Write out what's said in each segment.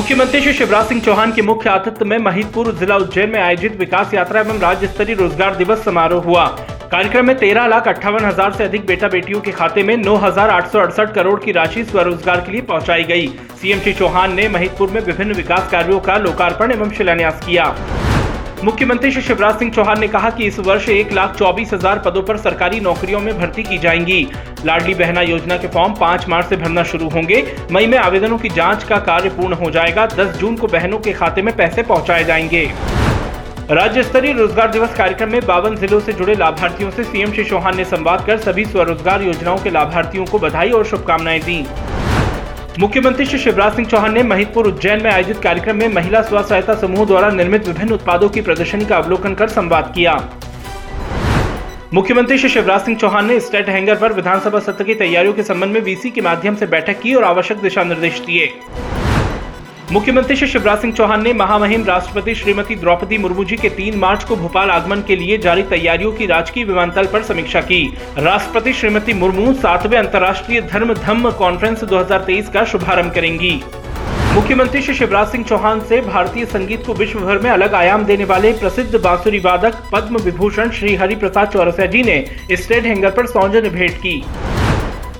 मुख्यमंत्री श्री शिवराज सिंह चौहान के मुख्य आतिथ्य में महितपुर जिला उज्जैन में आयोजित विकास यात्रा एवं राज्य स्तरीय रोज़गार दिवस समारोह हुआ। कार्यक्रम में तेरह लाख अट्ठावन हज़ार से अधिक बेटा बेटियों के खाते में नौ हज़ार आठ सौ अड़सठ करोड़ की राशि स्वरोजगार के लिए पहुंचाई गई। सीएम श्री चौहान ने महितपुर में विभिन्न विकास कार्यों का लोकार्पण एवं शिलान्यास किया। मुख्यमंत्री श्री शिवराज सिंह चौहान ने कहा कि इस वर्ष एक लाख चौबीस हज़ार पदों पर सरकारी नौकरियों में भर्ती की जाएँगी। लाडली बहना योजना के फॉर्म पाँच मार्च से भरना शुरू होंगे। मई में आवेदनों की जाँच का कार्य पूर्ण हो जाएगा। 10 जून को बहनों के खाते में पैसे पहुँचाए जाएँगे। राज्य स्तरीय रोज़गार दिवस कार्यक्रम में बावन जिलों से जुड़े लाभार्थियों से सीएम श्री चौहान ने संवाद कर सभी स्वरोजगार योजनाओं के लाभार्थियों को बधाई और शुभकामनाएँ दी। मुख्यमंत्री श्री शिवराज सिंह चौहान ने महितपुर उज्जैन में आयोजित कार्यक्रम में महिला स्व सहायता समूह द्वारा निर्मित विभिन्न उत्पादों की प्रदर्शनी का अवलोकन कर संवाद किया। मुख्यमंत्री श्री शिवराज सिंह चौहान ने स्टेट हैंगर पर विधानसभा सत्र की तैयारियों के संबंध में वीसी के माध्यम से बैठक की और आवश्यक दिशा निर्देश दिए। मुख्यमंत्री श्री शिवराज सिंह चौहान ने महामहिम राष्ट्रपति श्रीमती द्रौपदी मुर्मू जी के 3 मार्च को भोपाल आगमन के लिए जारी तैयारियों की राजकीय विमानतल पर समीक्षा की। राष्ट्रपति श्रीमती मुर्मू सातवें अंतर्राष्ट्रीय धर्म धम्म कॉन्फ्रेंस 2023 का शुभारंभ करेंगी। मुख्यमंत्री श्री शिवराज सिंह चौहान से भारतीय संगीत को विश्व भर में अलग आयाम देने वाले प्रसिद्ध बांसुरी वादक पद्म विभूषण श्री हरि प्रसाद चौरसिया जी ने स्टेट हैंगर पर सौजन्य भेंट की।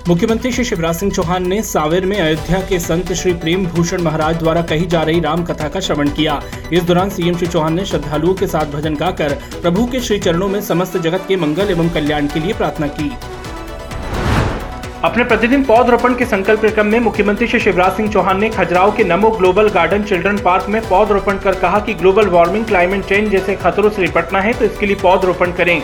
मुख्यमंत्री श्री शिवराज सिंह चौहान ने सावेर में अयोध्या के संत श्री प्रेम भूषण महाराज द्वारा कही जा रही राम कथा का श्रवण किया। इस दौरान सीएम श्री चौहान ने श्रद्धालुओं के साथ भजन गाकर प्रभु के श्री चरणों में समस्त जगत के मंगल एवं कल्याण के लिए प्रार्थना की। अपने प्रतिदिन पौधरोपण के संकल्प क्रम में मुख्यमंत्री श्री शिवराज सिंह चौहान ने खजुराहो के नमो ग्लोबल गार्डन चिल्ड्रन पार्क में पौधरोपण कर कहा कि ग्लोबल वार्मिंग क्लाइमेट चेंज जैसे खतरों से निपटना है तो इसके लिए पौधरोपण करें।